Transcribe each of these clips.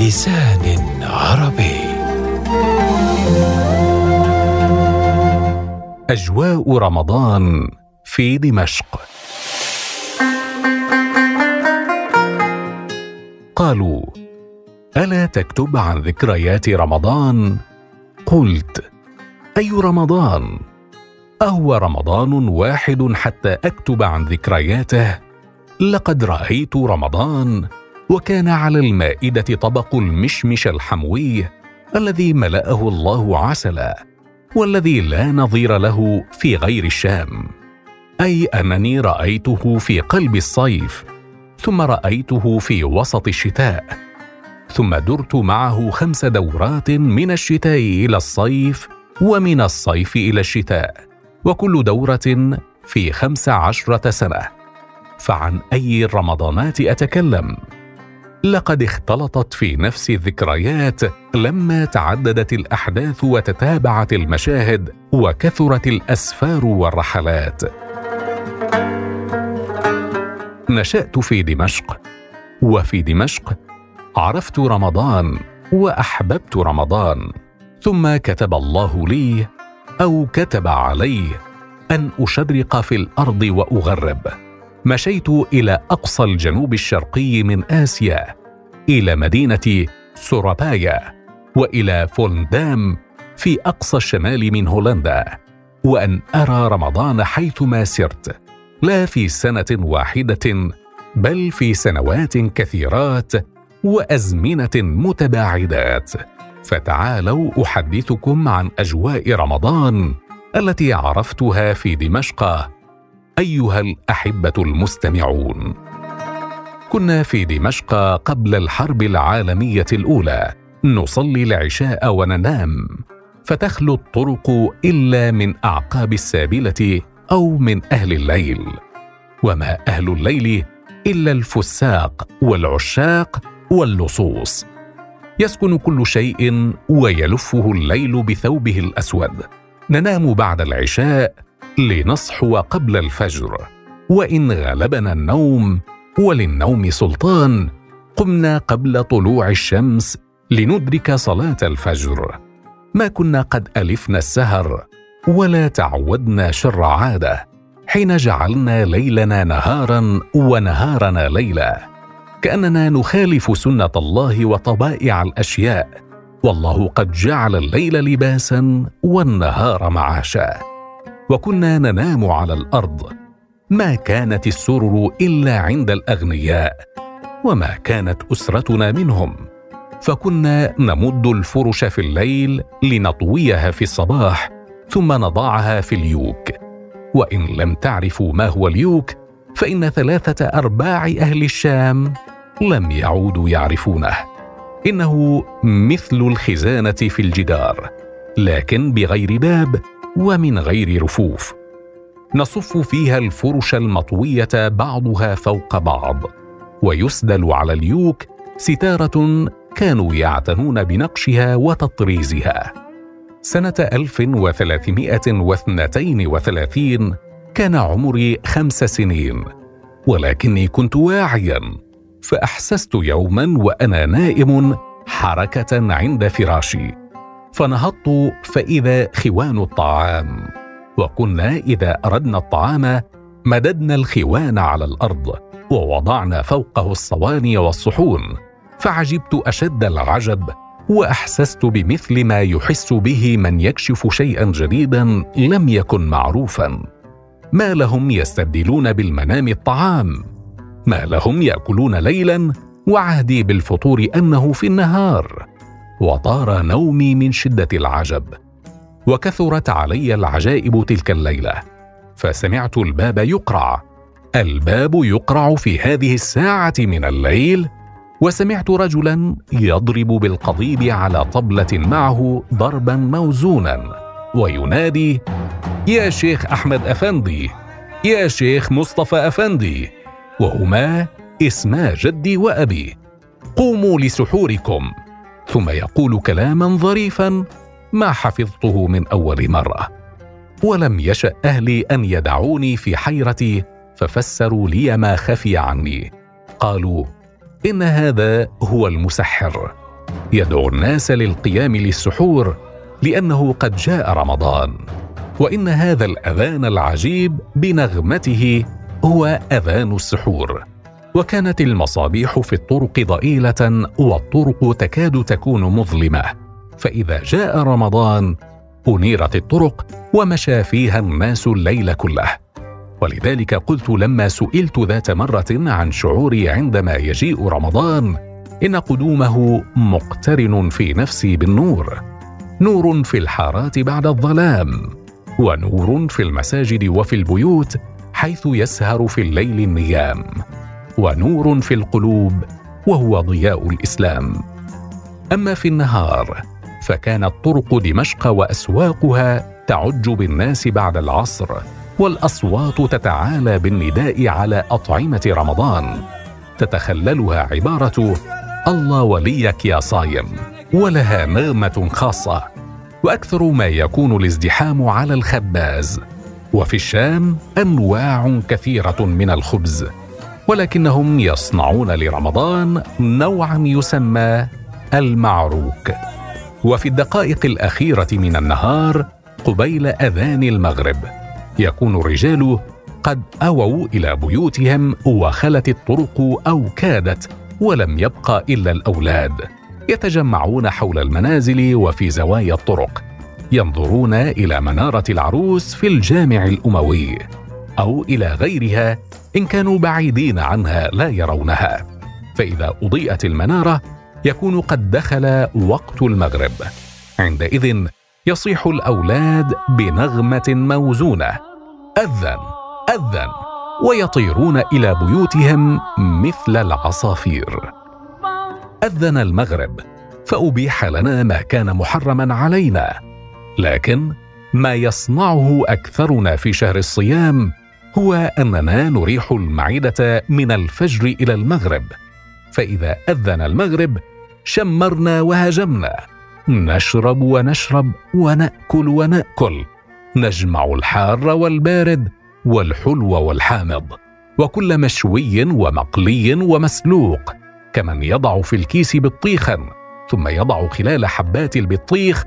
بلسان عربي. أجواء رمضان في دمشق. قالوا ألا تكتب عن ذكريات رمضان؟ قلت أي رمضان؟ أهو رمضان واحد حتى أكتب عن ذكرياته. لقد رأيت رمضان وكان على المائدة طبق المشمش الحموي الذي ملأه الله عسلا والذي لا نظير له في غير الشام. أي أنني رأيته في قلب الصيف ثم رأيته في وسط الشتاء ثم درت معه خمس دورات من الشتاء إلى الصيف ومن الصيف إلى الشتاء وكل دورة في خمس عشرة سنة. فعن أي الرمضانات أتكلم؟ لقد اختلطت في نفسي الذكريات لما تعددت الأحداث وتتابعت المشاهد وكثرت الأسفار والرحلات. نشأت في دمشق وفي دمشق عرفت رمضان وأحببت رمضان ثم كتب الله لي أو كتب علي أن أشرق في الأرض وأغرب. مشيت إلى أقصى الجنوب الشرقي من آسيا إلى مدينة سورابايا وإلى فولندام في أقصى الشمال من هولندا. وأن أرى رمضان حيثما سرت لا في سنة واحدة بل في سنوات كثيرات وأزمنة متباعدات. فتعالوا أحدثكم عن أجواء رمضان التي عرفتها في دمشق. أيها الأحبة المستمعون. كنا في دمشق قبل الحرب العالمية الأولى. نصلي العشاء وننام. فتخلو الطرق إلا من أعقاب السابلة أو من أهل الليل. وما أهل الليل إلا الفساق والعشاق واللصوص. يسكن كل شيء ويلفه الليل بثوبه الأسود. ننام بعد العشاء لنصحو قبل الفجر. وإن غلبنا النوم وللنوم سلطان قمنا قبل طلوع الشمس لندرك صلاة الفجر. ما كنا قد ألفنا السهر ولا تعودنا شر عادة. حين جعلنا ليلنا نهارا ونهارنا ليلا كأننا نخالف سنة الله وطبائع الأشياء. والله قد جعل الليل لباسا والنهار معاشا. وكنا ننام على الأرض. ما كانت السرر إلا عند الأغنياء وما كانت أسرتنا منهم. فكنا نمد الفرش في الليل لنطويها في الصباح ثم نضعها في اليوك. وإن لم تعرفوا ما هو اليوك فإن ثلاثة أرباع أهل الشام لم يعودوا يعرفونه. إنه مثل الخزانة في الجدار لكن بغير باب ومن غير رفوف. نصف فيها الفرش المطوية بعضها فوق بعض ويسدل على اليوك ستارة كانوا يعتنون بنقشها وتطريزها. سنة 1332 كان عمري خمس سنين ولكني كنت واعيا فأحسست يوما وأنا نائم حركة عند فراشي. فنهضت فإذا خوان الطعام. وكنا إذا أردنا الطعام مددنا الخوان على الأرض ووضعنا فوقه الصواني والصحون فعجبت أشد العجب وأحسست بمثل ما يحس به من يكشف شيئا جديدا لم يكن معروفا. ما لهم يستبدلون بالمنام الطعام؟ ما لهم يأكلون ليلا؟ وعهدي بالفطور أنه في النهار. وطار نومي من شدة العجب وكثرت علي العجائب تلك الليلة فسمعت الباب يقرع الباب يقرع في هذه الساعة من الليل وسمعت رجلا يضرب بالقضيب على طبلة معه ضربا موزونا وينادي يا شيخ أحمد أفندي يا شيخ مصطفى أفندي وهما اسما جدي وأبي قوموا لسحوركم. ثم يقول كلاما ظريفا ما حفظته من أول مرة ولم يشأ أهلي أن يدعوني في حيرتي ففسروا لي ما خفي عني قالوا إن هذا هو المسحر يدعو الناس للقيام للسحور لأنه قد جاء رمضان وإن هذا الأذان العجيب بنغمته هو أذان السحور. وكانت المصابيح في الطرق ضئيلة والطرق تكاد تكون مظلمة. فإذا جاء رمضان انيرت الطرق ومشى فيها الناس الليل كله. ولذلك قلت لما سئلت ذات مرة عن شعوري عندما يجيء رمضان إن قدومه مقترن في نفسي بالنور. نور في الحارات بعد الظلام ونور في المساجد وفي البيوت حيث يسهر في الليل النيام. ونور في القلوب وهو ضياء الإسلام. أما في النهار فكانت طرق دمشق وأسواقها تعج بالناس بعد العصر والأصوات تتعالى بالنداء على أطعمة رمضان. تتخللها عبارة الله وليك يا صايم ولها نغمة خاصة وأكثر ما يكون الازدحام على الخباز. وفي الشام أنواع كثيرة من الخبز. ولكنهم يصنعون لرمضان نوعا يسمى المعروك. وفي الدقائق الأخيرة من النهار قبيل أذان المغرب يكون الرجال قد أووا إلى بيوتهم وخلت الطرق أو كادت ولم يبقى إلا الأولاد يتجمعون حول المنازل وفي زوايا الطرق ينظرون إلى منارة العروس في الجامع الأموي. أو إلى غيرها إن كانوا بعيدين عنها لا يرونها. فإذا أضيئت المنارة يكون قد دخل وقت المغرب. عندئذ يصيح الأولاد بنغمة موزونة. أذن أذن ويطيرون إلى بيوتهم مثل العصافير. أذن المغرب فأبيح لنا ما كان محرما علينا. لكن ما يصنعه أكثرنا في شهر الصيام هو اننا نريح المعدة من الفجر إلى المغرب. فإذا أذن المغرب شمرنا وهجمنا. نشرب ونشرب ونأكل ونأكل. نجمع الحار والبارد والحلو والحامض. وكل مشوي ومقلي ومسلوق. كمن يضع في الكيس بطيخا ثم يضع خلال حبات البطيخ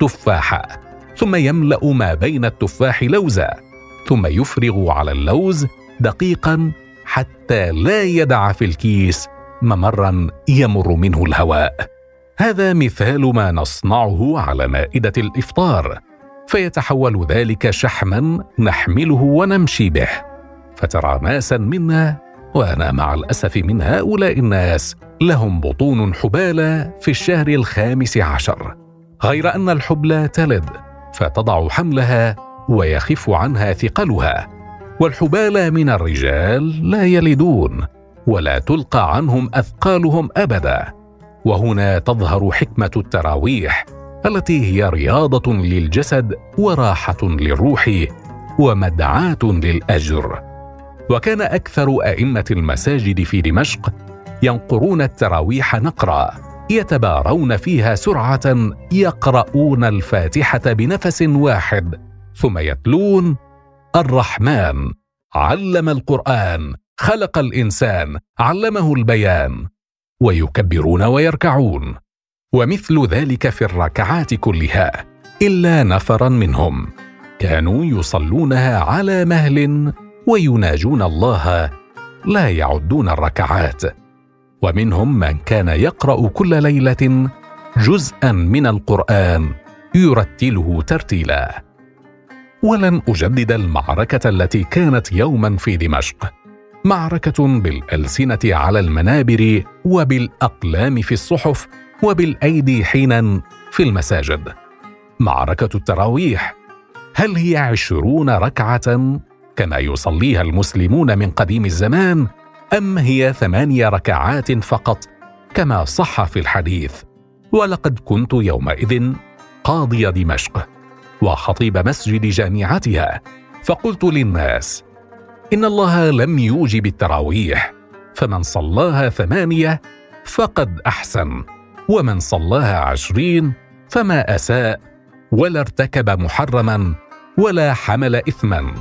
تفاحه ثم يملأ ما بين التفاح لوزا. ثم يفرغ على اللوز دقيقا حتى لا يدع في الكيس ممرا يمر منه الهواء. هذا مثال ما نصنعه على مائدة الإفطار فيتحول ذلك شحما نحمله ونمشي به. فترى ناسا منا وأنا مع الأسف من هؤلاء الناس لهم بطون حبالى في الشهر الخامس عشر. غير أن الحبلى تلد فتضع حملها ويخف عنها ثقلها. والحبالى من الرجال لا يلدون ولا تلقى عنهم أثقالهم أبدا. وهنا تظهر حكمة التراويح التي هي رياضة للجسد وراحة للروح ومدعاة للأجر. وكان أكثر أئمة المساجد في دمشق ينقرون التراويح نقرا يتبارون فيها سرعة يقرؤون الفاتحة بنفس واحد. ثم يتلون الرحمن. علم القرآن خلق الإنسان علمه البيان ويكبرون ويركعون. ومثل ذلك في الركعات كلها إلا نفرا منهم. كانوا يصلونها على مهل ويناجون الله لا يعدون الركعات. ومنهم من كان يقرأ كل ليلة جزءا من القرآن يرتله ترتيلا. ولن أجدد المعركة التي كانت يوما في دمشق. معركة بالألسنة على المنابر وبالأقلام في الصحف وبالأيدي حينا في المساجد. معركة التراويح. هل هي عشرون ركعة كما يصليها المسلمون من قديم الزمان أم هي ثماني ركعات فقط كما صح في الحديث؟ ولقد كنت يومئذ قاضي دمشق. وخطيب مسجد جامعتها. فقلت للناس إن الله لم يوجب التراويح فمن صلاها ثمانية فقد أحسن ومن صلاها عشرين فما أساء ولا ارتكب محرما ولا حمل إثما.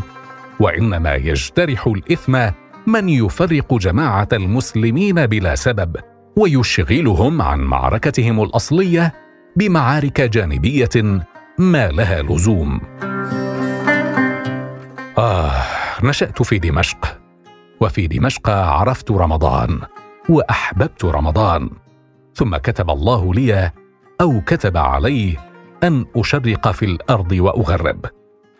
وإنما يجترح الإثم من يفرق جماعة المسلمين بلا سبب ويشغلهم عن معركتهم الأصلية بمعارك جانبية ما لها لزوم. آه نشأت في دمشق. وفي دمشق عرفت رمضان وأحببت رمضان. ثم كتب الله لي أو كتب علي أن أشرق في الأرض وأغرب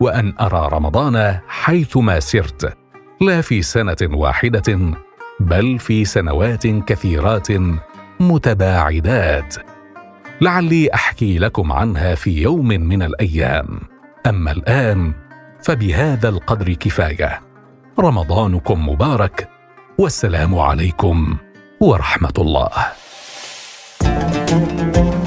وأن أرى رمضان حيثما سرت. لا في سنة واحدة بل في سنوات كثيرات متباعدات. لعلي أحكي لكم عنها في يوم من الأيام. أما الآن فبهذا القدر كفاية. رمضانكم مبارك والسلام عليكم ورحمة الله. thank you